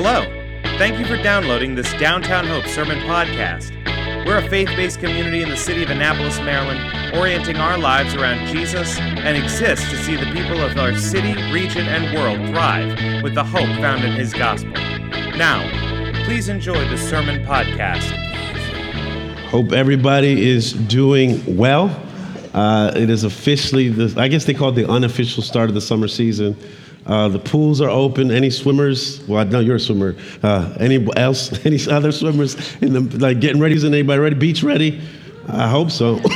Hello. Thank you for downloading this Downtown Hope Sermon Podcast. We're a faith based community in the city of Annapolis, Maryland, orienting our lives around Jesus and exist to see the people of our city, region, and world thrive with the hope found in His gospel. Now, please enjoy the Sermon Podcast. Hope everybody is doing well. Uh, it is officially, the, I guess they call it the unofficial start of the summer season. Uh, the pools are open. Any swimmers? Well, I know you're a swimmer. Uh, any else? Any other swimmers in the like getting ready? Is anybody ready? Beach ready? I hope so.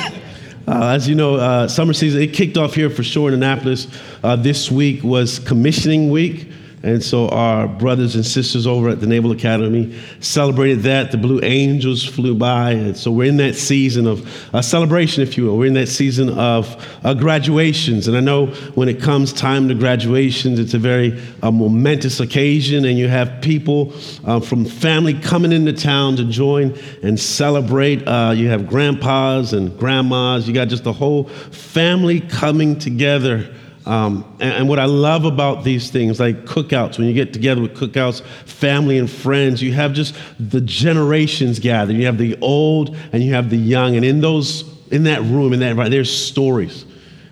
Uh, as you know, uh, summer season it kicked off here for sure in Annapolis. Uh, this week was commissioning week. And so our brothers and sisters over at the Naval Academy celebrated that. The Blue Angels flew by. And so we're in that season of a celebration, if you will. We're in that season of uh, graduations. And I know when it comes time to graduations, it's a very uh, momentous occasion. And you have people uh, from family coming into town to join and celebrate. Uh, you have grandpas and grandmas. You got just the whole family coming together um, and, and, what I love about these things, like cookouts, when you get together with cookouts, family and friends, you have just the generations gather. You have the old and you have the young, and in those, in that room, in that environment, there's stories.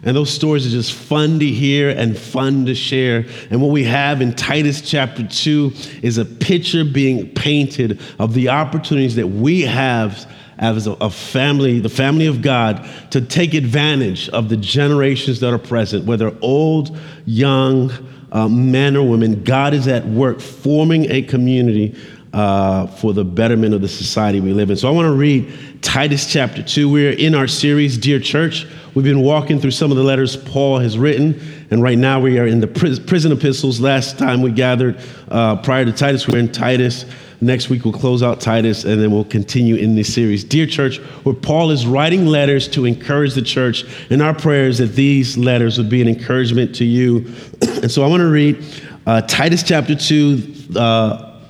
And those stories are just fun to hear and fun to share. And what we have in Titus chapter 2 is a picture being painted of the opportunities that we have as a, family, the family of God, to take advantage of the generations that are present, whether old, young, uh, men or women. God is at work forming a community uh, for the betterment of the society we live in. So I want to read Titus chapter 2. We're in our series, Dear Church. We've been walking through some of the letters Paul has written, and right now we are in the prison epistles. Last time we gathered uh, prior to Titus, we were in Titus. Next week, we'll close out Titus and then we'll continue in this series. Dear church, where Paul is writing letters to encourage the church, and our prayers that these letters would be an encouragement to you. and so I want to read uh, Titus chapter 2, uh,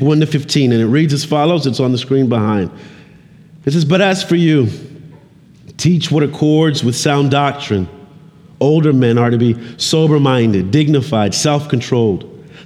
1 to 15, and it reads as follows. It's on the screen behind. It says, But as for you, teach what accords with sound doctrine. Older men are to be sober minded, dignified, self controlled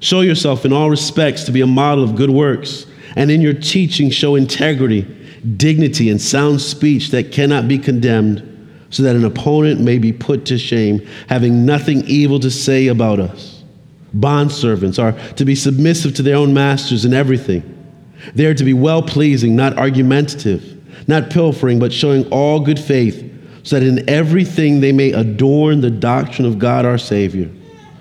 Show yourself in all respects to be a model of good works, and in your teaching, show integrity, dignity, and sound speech that cannot be condemned, so that an opponent may be put to shame, having nothing evil to say about us. Bondservants are to be submissive to their own masters in everything. They are to be well pleasing, not argumentative, not pilfering, but showing all good faith, so that in everything they may adorn the doctrine of God our Savior.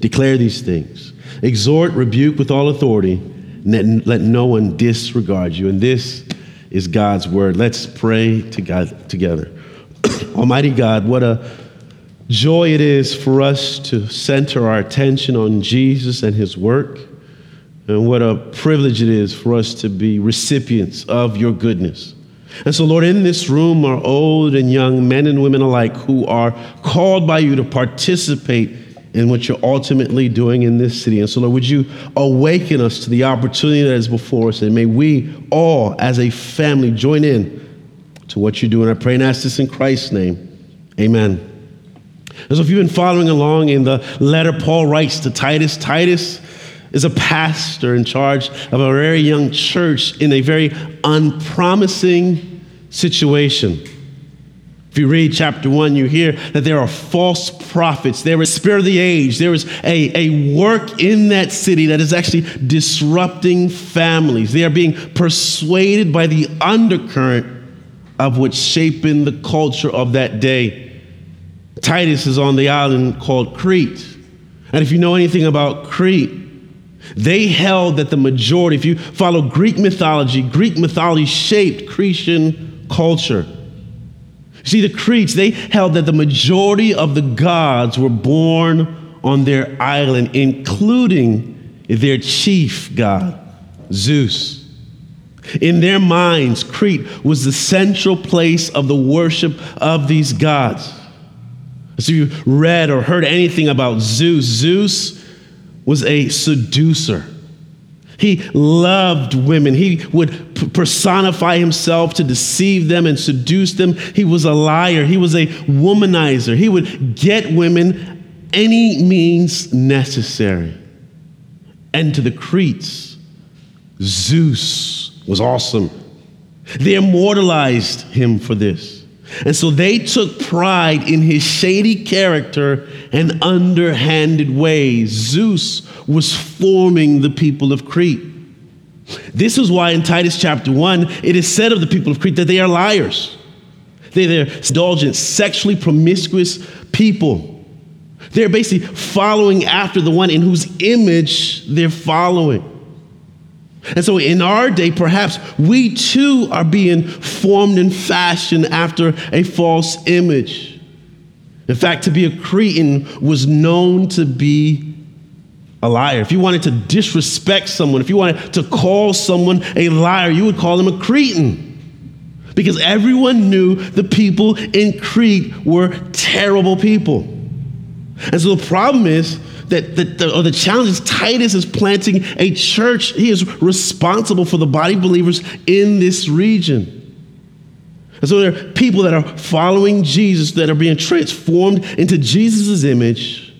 Declare these things. Exhort, rebuke with all authority, and let no one disregard you. And this is God's word. Let's pray to God together. Almighty God, what a joy it is for us to center our attention on Jesus and his work. And what a privilege it is for us to be recipients of your goodness. And so, Lord, in this room are old and young men and women alike who are called by you to participate in what you're ultimately doing in this city. And so, Lord, would you awaken us to the opportunity that is before us? And may we all, as a family, join in to what you're doing. I pray and ask this in Christ's name. Amen. And so, if you've been following along in the letter Paul writes to Titus, Titus is a pastor in charge of a very young church in a very unpromising situation. If you read chapter one, you hear that there are false prophets. There is spirit of the age. There is a, a work in that city that is actually disrupting families. They are being persuaded by the undercurrent of what's shaping the culture of that day. Titus is on the island called Crete. And if you know anything about Crete, they held that the majority, if you follow Greek mythology, Greek mythology shaped Cretan culture. See, the Cretes, they held that the majority of the gods were born on their island, including their chief god, Zeus. In their minds, Crete was the central place of the worship of these gods. So, you read or heard anything about Zeus, Zeus was a seducer. He loved women. He would personify himself to deceive them and seduce them. He was a liar. He was a womanizer. He would get women any means necessary. And to the Cretes, Zeus was awesome. They immortalized him for this. And so they took pride in his shady character and underhanded ways. Zeus was forming the people of Crete. This is why in Titus chapter 1, it is said of the people of Crete that they are liars. They're indulgent, sexually promiscuous people. They're basically following after the one in whose image they're following. And so in our day, perhaps we too are being formed and fashioned after a false image. In fact, to be a Cretan was known to be a liar. If you wanted to disrespect someone, if you wanted to call someone a liar, you would call them a Cretan. Because everyone knew the people in Crete were terrible people. And so the problem is that the, the, or the challenge is Titus is planting a church. He is responsible for the body believers in this region. And so there are people that are following Jesus that are being transformed into Jesus' image,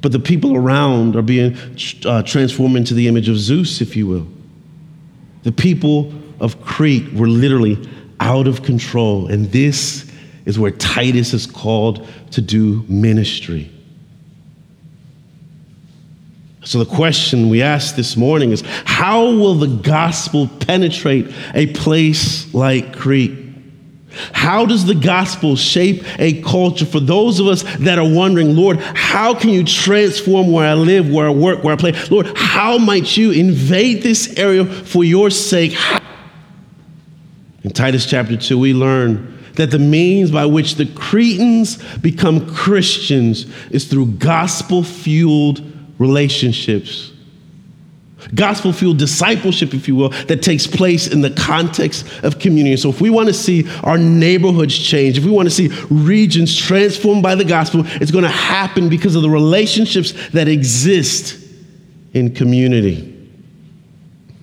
but the people around are being uh, transformed into the image of Zeus, if you will. The people of Crete were literally out of control, and this is where Titus is called to do ministry. So, the question we ask this morning is how will the gospel penetrate a place like Crete? How does the gospel shape a culture for those of us that are wondering, Lord, how can you transform where I live, where I work, where I play? Lord, how might you invade this area for your sake? In Titus chapter 2, we learn that the means by which the Cretans become Christians is through gospel fueled relationships. Gospel fueled discipleship, if you will, that takes place in the context of community. So, if we want to see our neighborhoods change, if we want to see regions transformed by the gospel, it's going to happen because of the relationships that exist in community.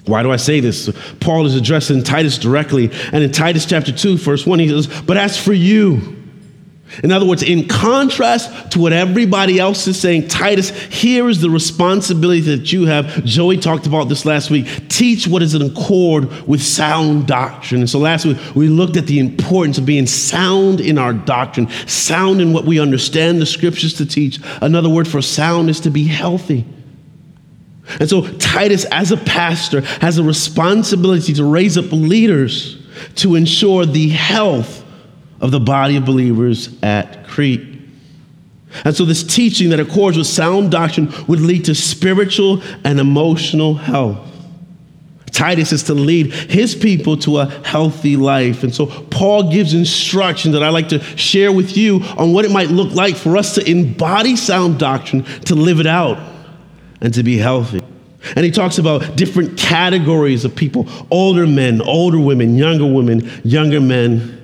Why do I say this? Paul is addressing Titus directly. And in Titus chapter 2, verse 1, he says, But as for you, in other words, in contrast to what everybody else is saying, Titus, here is the responsibility that you have. Joey talked about this last week. Teach what is in accord with sound doctrine. And so last week, we looked at the importance of being sound in our doctrine, sound in what we understand the scriptures to teach. Another word for sound is to be healthy. And so Titus, as a pastor, has a responsibility to raise up leaders to ensure the health of the body of believers at Crete. And so, this teaching that accords with sound doctrine would lead to spiritual and emotional health. Titus is to lead his people to a healthy life. And so, Paul gives instruction that I like to share with you on what it might look like for us to embody sound doctrine, to live it out, and to be healthy. And he talks about different categories of people older men, older women, younger women, younger men,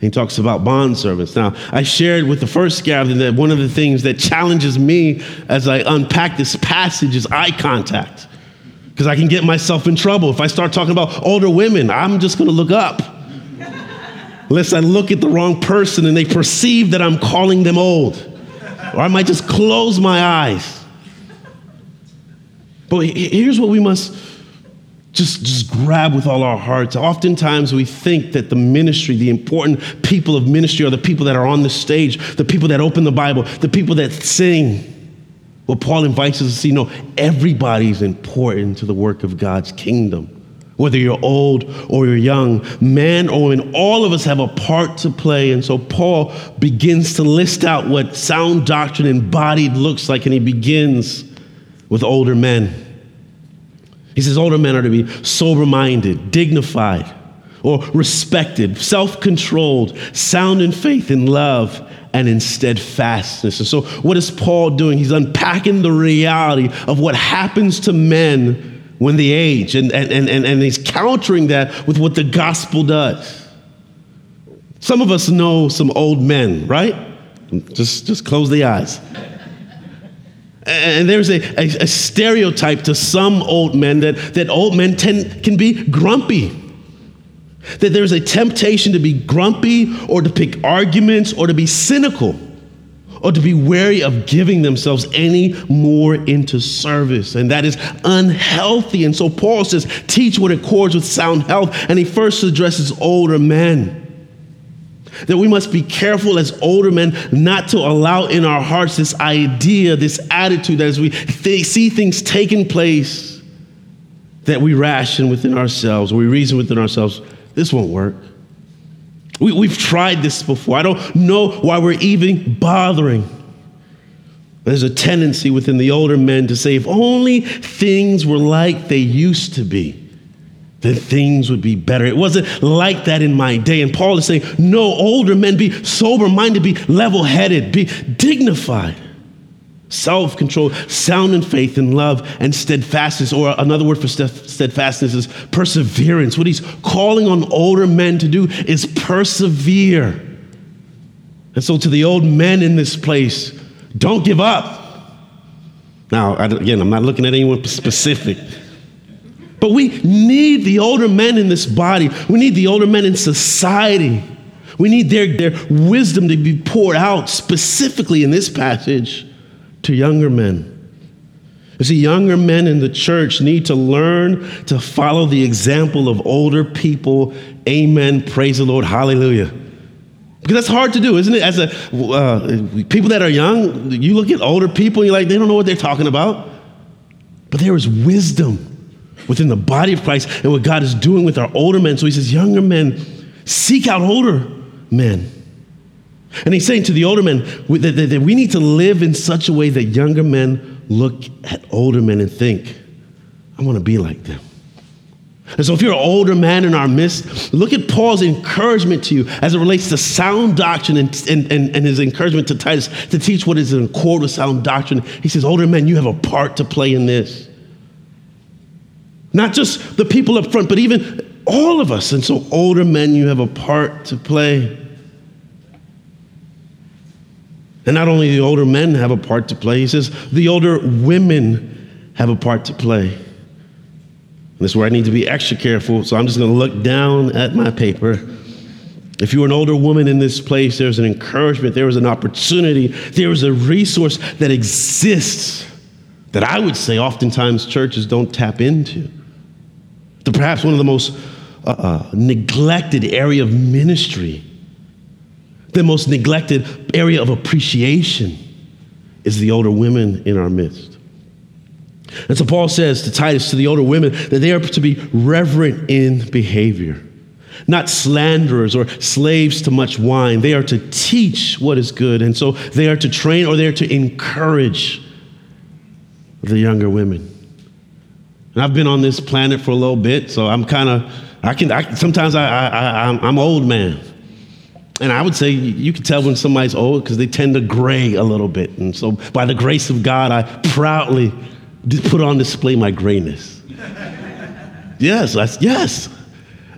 he talks about bond servants. Now, I shared with the first gathering that one of the things that challenges me as I unpack this passage is eye contact. Because I can get myself in trouble. If I start talking about older women, I'm just going to look up. Unless I look at the wrong person and they perceive that I'm calling them old. Or I might just close my eyes. But here's what we must just, just grab with all our hearts. Oftentimes we think that the ministry, the important people of ministry, are the people that are on the stage, the people that open the Bible, the people that sing. Well, Paul invites us to see no, everybody's important to the work of God's kingdom. Whether you're old or you're young, man or woman, all of us have a part to play. And so Paul begins to list out what sound doctrine embodied looks like, and he begins with older men. He says older men are to be sober minded, dignified, or respected, self controlled, sound in faith, in love, and in steadfastness. And so, what is Paul doing? He's unpacking the reality of what happens to men when they age, and, and, and, and he's countering that with what the gospel does. Some of us know some old men, right? Just, just close the eyes. And there's a, a, a, stereotype to some old men that, that old men tend, can be grumpy. That there's a temptation to be grumpy or to pick arguments or to be cynical or to be wary of giving themselves any more into service. And that is unhealthy. And so Paul says, teach what accords with sound health. And he first addresses older men that we must be careful as older men not to allow in our hearts this idea, this attitude that as we th- see things taking place, that we ration within ourselves, we reason within ourselves, this won't work. We, we've tried this before. I don't know why we're even bothering. There's a tendency within the older men to say, if only things were like they used to be then things would be better. It wasn't like that in my day. And Paul is saying, no, older men be sober minded, be level headed, be dignified, self control, sound in faith and love and steadfastness. Or another word for steadfastness is perseverance. What he's calling on older men to do is persevere. And so, to the old men in this place, don't give up. Now, again, I'm not looking at anyone specific. But we need the older men in this body. We need the older men in society. We need their, their wisdom to be poured out specifically in this passage to younger men. You see, younger men in the church need to learn to follow the example of older people. Amen. Praise the Lord. Hallelujah. Because that's hard to do, isn't it? As a uh, people that are young, you look at older people you're like, they don't know what they're talking about. But there is wisdom within the body of Christ and what God is doing with our older men. So he says, younger men, seek out older men. And he's saying to the older men that, we need to live in such a way that younger men look at older men and think, I want to be like them. And so, if you're an older man in our midst, look at Paul's encouragement to you as it relates to sound doctrine and, and, and, and, his encouragement to Titus to teach what is in accord with sound doctrine. He says, Older men, you have a part to play in this. Not just the people up front, but even all of us. And so, older men, you have a part to play. And not only the older men have a part to play, he says the older women have a part to play. And this is where I need to be extra careful, so I'm just going to look down at my paper. If you're an older woman in this place, there's an encouragement, there is an opportunity, there is a resource that exists that I would say oftentimes churches don't tap into the, perhaps one of the most uh, uh, neglected area of ministry, the most neglected area of appreciation is the older women in our midst. And so Paul says to Titus, to the older women, that they are to be reverent in behavior, not slanderers or slaves to much wine. They are to teach what is good. And so they are to train or they are to encourage the younger women. And I've been on this planet for a little bit, so I'm kind of, I can, I, sometimes I, I, I, I'm old man. And I would say you can tell when somebody's old because they tend to gray a little bit. And so, by the grace of God, I proudly put on display my grayness. yes, I, yes.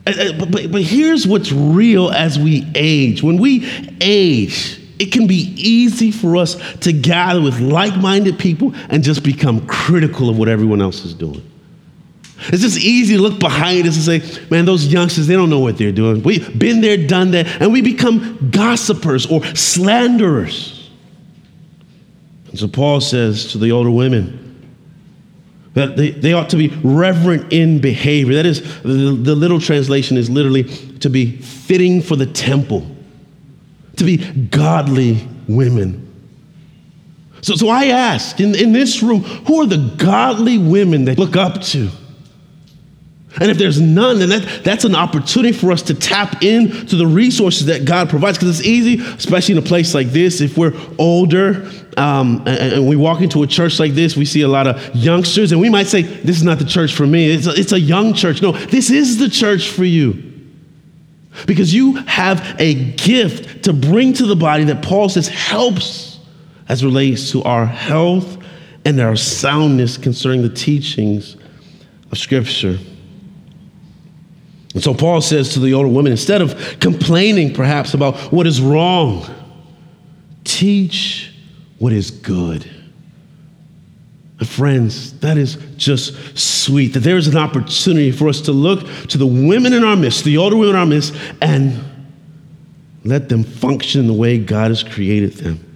But, but, but here's what's real as we age. When we age, it can be easy for us to gather with like minded people and just become critical of what everyone else is doing. It's just easy to look behind us and say, man, those youngsters, they don't know what they're doing. We've been there, done that, and we become gossipers or slanderers. And so Paul says to the older women, That they, they ought to be reverent in behavior. That is, the, the little translation is literally to be fitting for the temple, to be godly women. So, so I ask in, in this room, who are the godly women that look up to? And if there's none, then that, that's an opportunity for us to tap into the resources that God provides. Because it's easy, especially in a place like this, if we're older um, and, and, we walk into a church like this, we see a lot of youngsters, and we might say, This is not the church for me. It's a, it's a young church. No, this is the church for you. Because you have a gift to bring to the body that Paul says helps as relates to our health and our soundness concerning the teachings of Scripture. And so Paul says to the older women instead of complaining perhaps about what is wrong, teach what is good. And friends, that is just sweet that there is an opportunity for us to look to the women in our midst, the older women in our midst, and let them function the way God has created them.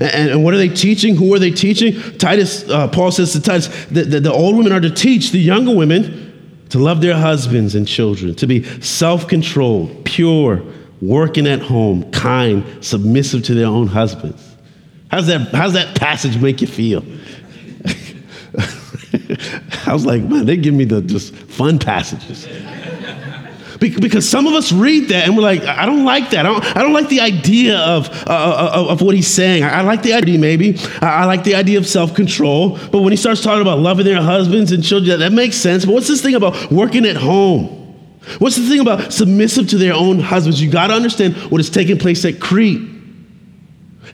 And, and, what are they teaching? Who are they teaching? Titus, uh, Paul says to Titus, that the, the old women are to teach the younger women to love their husbands and children, to be self controlled, pure, working at home, kind, submissive to their own husbands. How's that, how's that passage make you feel? I was like, man, they give me the just fun passages. Because some of us read that and we're like, I don't like that. I don't, I don't like the idea of, uh, uh of what he's saying. I like the idea, maybe. I like the idea of self control. But when he starts talking about loving their husbands and children, that makes sense. But what's this thing about working at home? What's the thing about submissive to their own husbands? You got to understand what is taking place at Crete.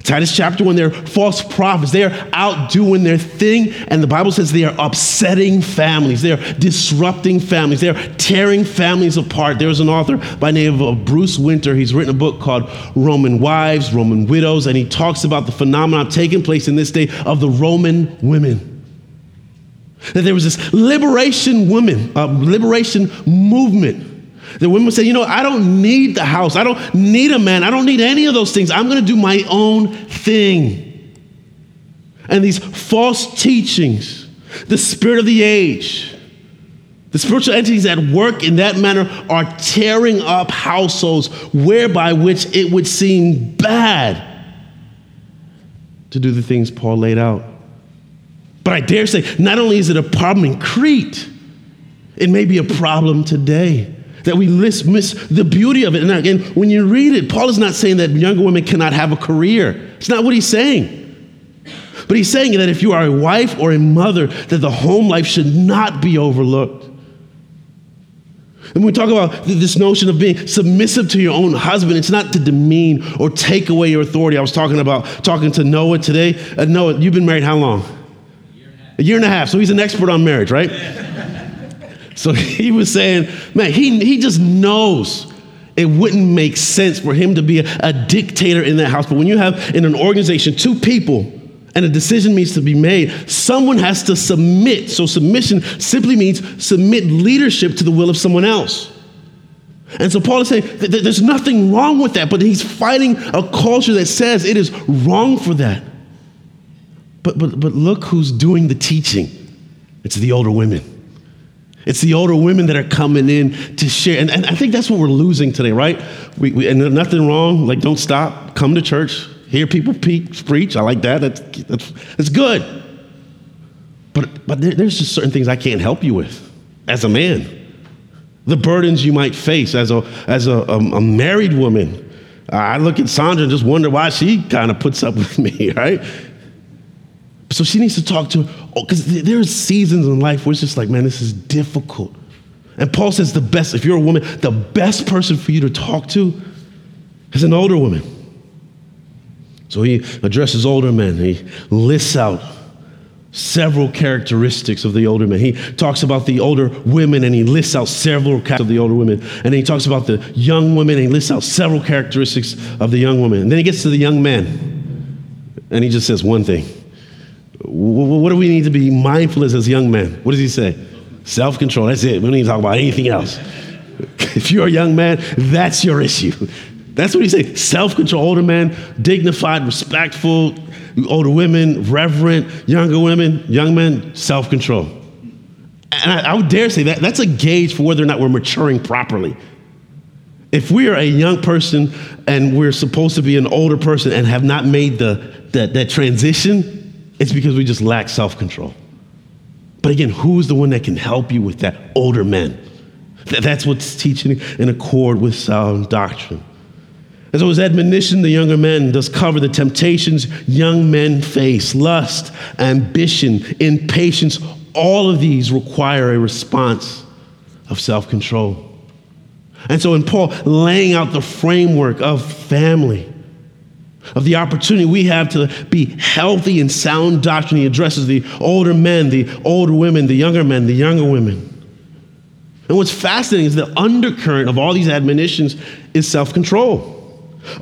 Titus chapter 1, they're false prophets. They are out doing their thing, and the Bible says they are upsetting families. They are disrupting families. They are tearing families apart. There's an author by name of Bruce Winter. He's written a book called Roman Wives, Roman Widows, and he talks about the phenomenon taking place in this day of the Roman women. That there was this liberation woman, uh, liberation movement the women say, you know, I don't need the house. I don't need a man. I don't need any of those things. I'm going to do my own thing. And these false teachings, the spirit of the age, the spiritual entities that work in that manner are tearing up households whereby which it would seem bad to do the things Paul laid out. But I dare say, not only is it a problem in Crete, it may be a problem today that we miss, miss the beauty of it. And again, when you read it, Paul is not saying that younger women cannot have a career. It's not what he's saying. But he's saying that if you are a wife or a mother, that the home life should not be overlooked. And when we talk about this notion of being submissive to your own husband, it's not to demean or take away your authority. I was talking about talking to Noah today. Uh, Noah, you've been married how long? A year, a year and a half. So he's an expert on marriage, right? So he was saying, man, he, he just knows it wouldn't make sense for him to be a, a dictator in that house. But when you have in an organization two people and a decision needs to be made, someone has to submit. So submission simply means submit leadership to the will of someone else. And so Paul is saying that there's nothing wrong with that, but he's fighting a culture that says it is wrong for that. But, but, but look who's doing the teaching it's the older women. It's the older women that are coming in to share. And, and I think that's what we're losing today, right? We, we, and nothing wrong. Like, don't stop. Come to church. Hear people preach. I like that. That's, that's, that's good. But, but there, there's just certain things I can't help you with as a man. The burdens you might face as a, as a, a, a married woman. I look at Sandra and just wonder why she kind of puts up with me, right? So she needs to talk to, because oh, there's seasons in life where it's just like, man, this is difficult. And Paul says the best, if you're a woman, the best person for you to talk to is an older woman. So he addresses older men. He lists out several characteristics of the older men. He talks about the older women and he lists out several characteristics of the older women. And then he talks about the young women and he lists out several characteristics of the young woman. And then he gets to the young men and he just says one thing what do we need to be mindful as, as young men? What does he say? Self control. That's it. We don't need to talk about anything else. if you're a young man, that's your issue. That's what he says. Self control, older man, dignified, respectful, older women, reverent, younger women, young men, self control. And I, I, would dare say that that's a gauge for whether or not we're maturing properly. If we are a young person and we're supposed to be an older person and have not made the, that, that transition, it's because we just lack self control. But again, who's the one that can help you with that? Older men. That's what's teaching in accord with sound doctrine. And so his admonition to younger men does cover the temptations young men face lust, ambition, impatience. All of these require a response of self control. And so, in Paul laying out the framework of family, of the opportunity we have to be healthy and sound doctrine, he addresses the older men, the older women, the younger men, the younger women. And what's fascinating is the undercurrent of all these admonitions is self control.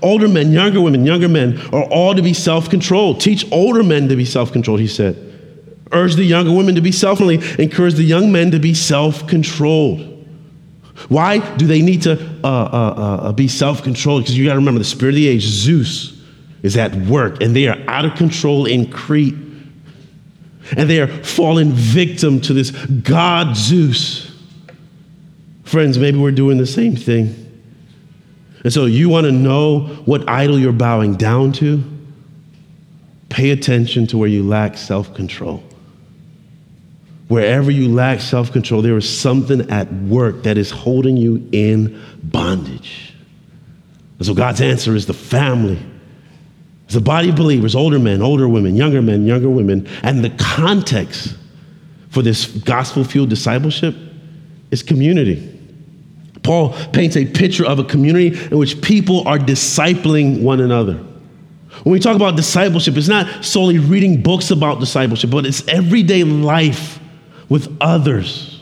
Older men, younger women, younger men are all to be self controlled. Teach older men to be self controlled, he said. Urge the younger women to be self controlled. Encourage the young men to be self controlled. Why do they need to uh, uh, uh, be self controlled? Because you got to remember the spirit of the age, Zeus, is at work, and they are out of control in Crete. And they are falling victim to this God Zeus. Friends, maybe we're doing the same thing. And so you want to know what idol you're bowing down to? Pay attention to where you lack self control. Wherever you lack self control, there is something at work that is holding you in bondage. And so God's answer is the family. It's the body of believers, older men, older women, younger men, younger women. And the context for this gospel fueled discipleship is community. Paul paints a picture of a community in which people are discipling one another. When we talk about discipleship, it's not solely reading books about discipleship, but it's everyday life with others.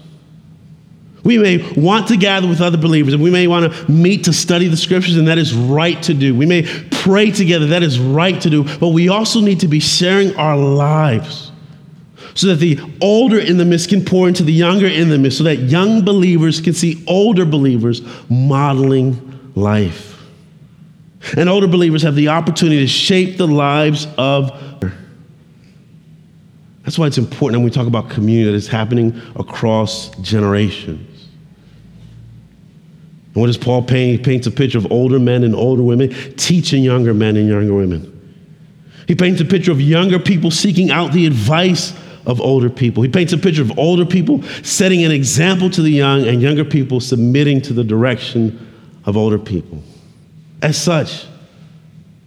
We may want to gather with other believers and we may want to meet to study the scriptures, and that is right to do. We may pray together, that is right to do, but we also need to be sharing our lives so that the older in the midst can pour into the younger in the midst, so that young believers can see older believers modeling life. And older believers have the opportunity to shape the lives of. That's why it's important when we talk about community that is happening across generations. And what does Paul paint? He paints a picture of older men and older women teaching younger men and younger women. He paints a picture of younger people seeking out the advice of older people. He paints a picture of older people setting an example to the young and younger people submitting to the direction of older people. As such,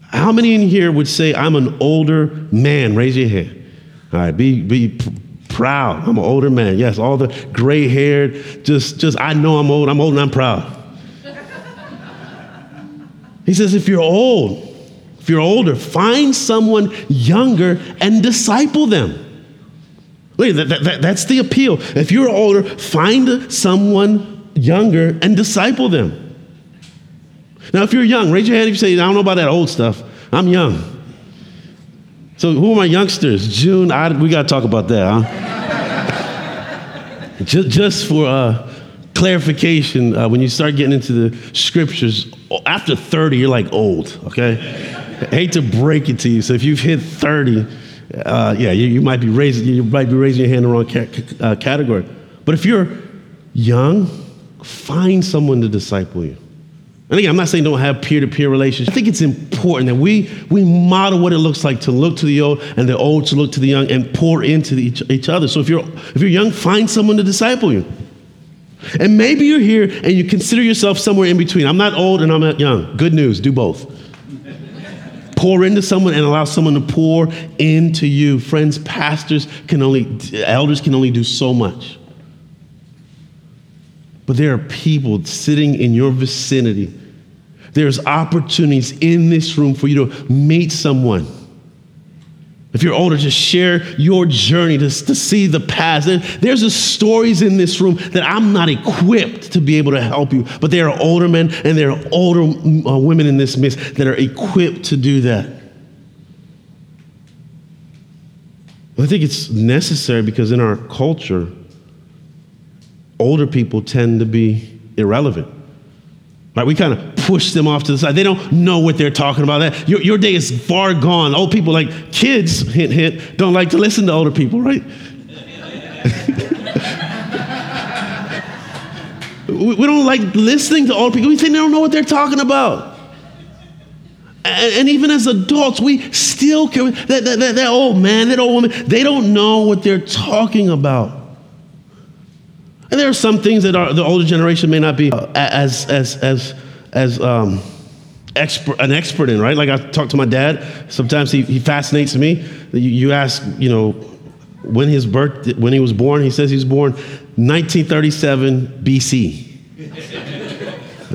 how many in here would say, I'm an older man? Raise your hand. All right, be, be pr- proud. I'm an older man. Yes, all the gray haired, just, just, I know I'm old. I'm old and I'm proud. He says, if you're old, if you're older, find someone younger and disciple them. Look, that, that, that's the appeal. If you're older, find someone younger and disciple them. Now, if you're young, raise your hand if you say, I don't know about that old stuff. I'm young. So, who are my youngsters? June, I, we got to talk about that, huh? just, just for uh, clarification, uh, when you start getting into the scriptures, after 30, you're like old, okay? Hate to break it to you. So, if you've hit 30, uh, yeah, you, you, might be raising you might be raising your hand in the wrong ca- uh, category. But if you're young, find someone to disciple you. And again, I'm not saying don't have peer-to-peer relationships. I think it's important that we we model what it looks like to look to the old and the old to look to the young and pour into each, each other. So if you're if you're young, find someone to disciple you. And maybe you're here and you consider yourself somewhere in between. I'm not old and I'm not young. Good news, do both pour into someone and allow someone to pour into you. Friends, pastors can only, elders can only do so much. But there are people sitting in your vicinity. There's opportunities in this room for you to meet someone if you're older, just share your journey to, to see the past. There, there's stories in this room that I'm not equipped to be able to help you, but there are older men and there are older uh, women in this midst that are equipped to do that. I think it's necessary because in our culture, older people tend to be irrelevant. Right? We kind of push them off to the side. They don't know what they're talking about. That your, your day is far gone. Old people like kids, hint hint, don't like to listen to older people, right? we, we don't like listening to older people. We think they don't know what they're talking about. And, even as adults, we still care. That, that, that, that old man, that old woman, they don't know what they're talking about. And there are some things that are, the older generation may not be uh, as, as, as, as um, expert, an expert in, right? Like I talk to my dad, sometimes he, he fascinates me. You, you ask, you know, when his birth, when he was born, he says he was born 1937 BC.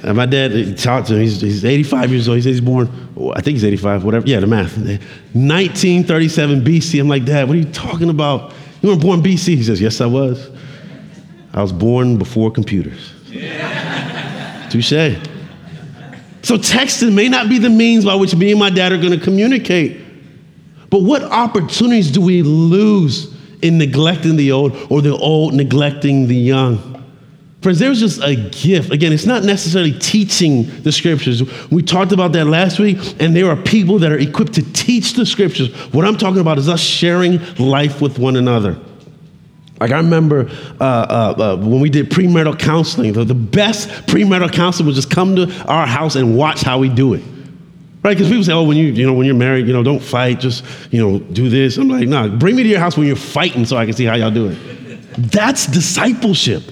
and my dad talked to him, he's, he's 85 years old. He says he's born, I think he's 85, whatever. Yeah, the math. 1937 BC. I'm like, Dad, what are you talking about? You weren't born BC? He says, Yes, I was. I was born before computers. Touche. So texting may not be the means by which me and my dad are going to communicate. But what opportunities do we lose in neglecting the old or the old neglecting the young? Friends, there's just a gift. Again, it's not necessarily teaching the scriptures. We talked about that last week, and there are people that are equipped to teach the scriptures. What I'm talking about is us sharing life with one another. Like I remember uh, uh, uh, when we did premarital counseling, the, the best premarital counseling was just come to our house and watch how we do it. Right? Because people say, oh, when you, you know, when you're married, you know, don't fight, just, you know, do this. I'm like, nah, bring me to your house when you're fighting so I can see how y'all do it. That's discipleship.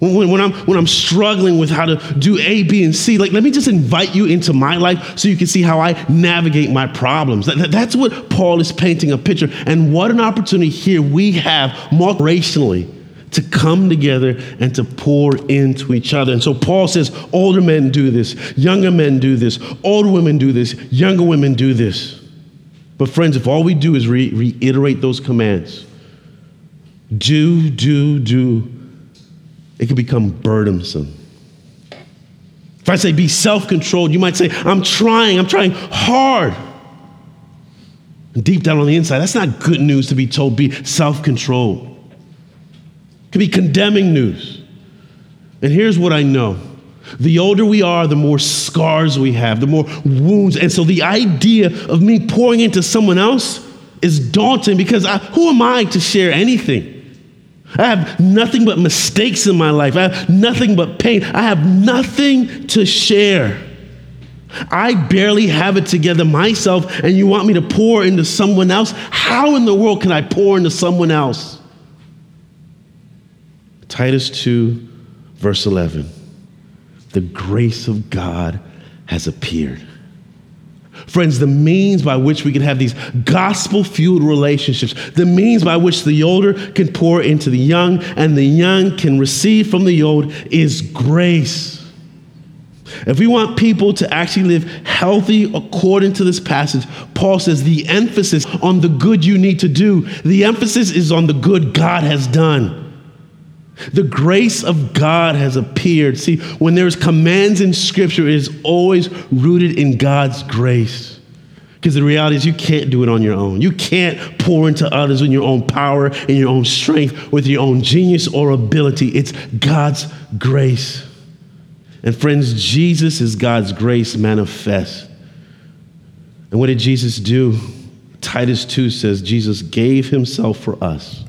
When, when, I'm, when I'm struggling with how to do A, B, and C, like, let me just invite you into my life so you can see how I navigate my problems. That, that's what Paul is painting a picture. And what an opportunity here we have more rationally to come together and to pour into each other. And so Paul says, older men do this, younger men do this, older women do this, younger women do this. But, friends, if all we do is re- reiterate those commands do, do, do, it can become burdensome. If I say be self controlled, you might say, I'm trying, I'm trying hard. And deep down on the inside, that's not good news to be told be self controlled. It can be condemning news. And here's what I know the older we are, the more scars we have, the more wounds. And so the idea of me pouring into someone else is daunting because I, who am I to share anything? I have nothing but mistakes in my life. I have nothing but pain. I have nothing to share. I barely have it together myself, and you want me to pour into someone else? How in the world can I pour into someone else? Titus 2, verse 11. The grace of God has appeared. Friends, the means by which we can have these gospel fueled relationships, the means by which the older can pour into the young and the young can receive from the old is grace. If we want people to actually live healthy according to this passage, Paul says the emphasis on the good you need to do, the emphasis is on the good God has done. The grace of God has appeared. See, when there's commands in Scripture, it is always rooted in God's grace. Because the reality is, you can't do it on your own. You can't pour into others in your own power, in your own strength, with your own genius or ability. It's God's grace. And friends, Jesus is God's grace manifest. And what did Jesus do? Titus 2 says, Jesus gave himself for us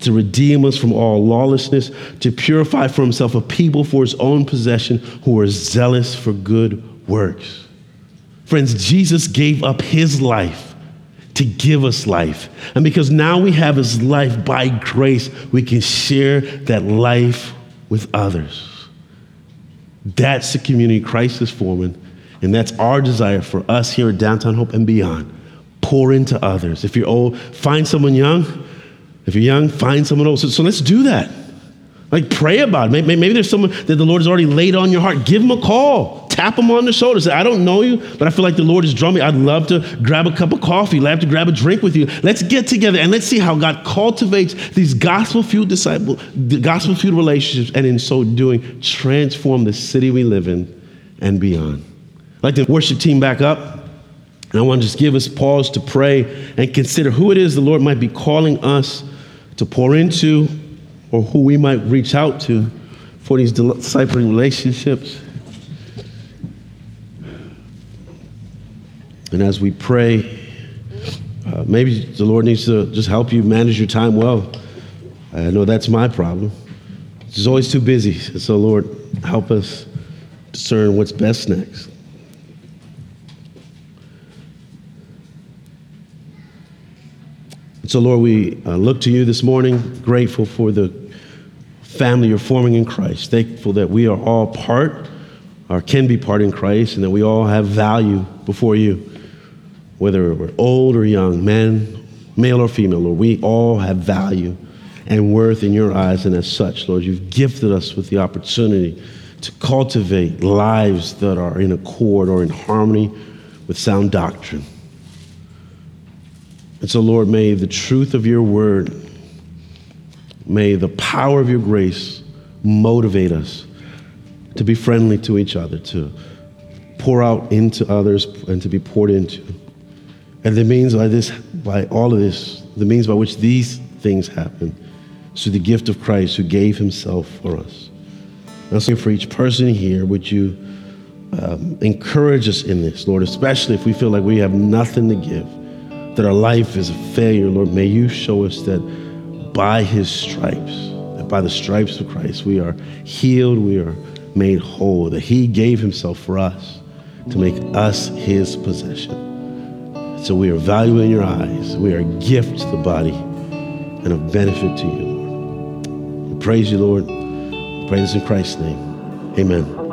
to redeem us from all lawlessness, to purify for himself a people for his own possession who are zealous for good works. Friends, Jesus gave up his life to give us life. And because now we have his life by grace, we can share that life with others. That's the community Christ is forming, and that's our desire for us here at Downtown Hope and beyond. Pour into others. If you're old, find someone young if you're young, find someone else. So let's do that. Like, pray about it. Maybe, there's someone that the Lord has already laid on your heart. Give them a call. Tap them on the shoulder. Say, I don't know you, but I feel like the Lord is me. I'd love to grab a cup of coffee. I'd love to grab a drink with you. Let's get together and let's see how God cultivates these gospel fueled disciple, gospel fueled relationships, and in so doing, transform the city we live in and beyond. I'd like the worship team back up. And I want to just give us pause to pray and consider who it is the Lord might be calling us to pour into or who we might reach out to for these discipling relationships. And as we pray, uh, maybe the Lord needs to just help you manage your time well. I know that's my problem. It's always too busy. So, Lord, help us discern what's best next. So, Lord, we uh, look to you this morning, grateful for the family you're forming in Christ, thankful that we are all part, or can be part in Christ, and that we all have value before you, whether we're old or young, man, male or female, Lord, we all have value and worth in your eyes, and as such, Lord, you've gifted us with the opportunity to cultivate lives that are in accord or in harmony with sound doctrine. And so, Lord, may the truth of your word, may the power of your grace motivate us to be friendly to each other, to pour out into others, and to be poured into. And the means by this, by all of this, the means by which these things happen, is through the gift of Christ who gave himself for us. And so for each person here, would you um, encourage us in this, Lord, especially if we feel like we have nothing to give that our life is a failure, Lord, may you show us that by his stripes, that by the stripes of Christ, we are healed, we are made whole, that he gave himself for us to make us his possession. So we are valuable in your eyes. We are a gift to the body and a benefit to you, Lord. We praise you, Lord. We pray this in Christ's name. Amen.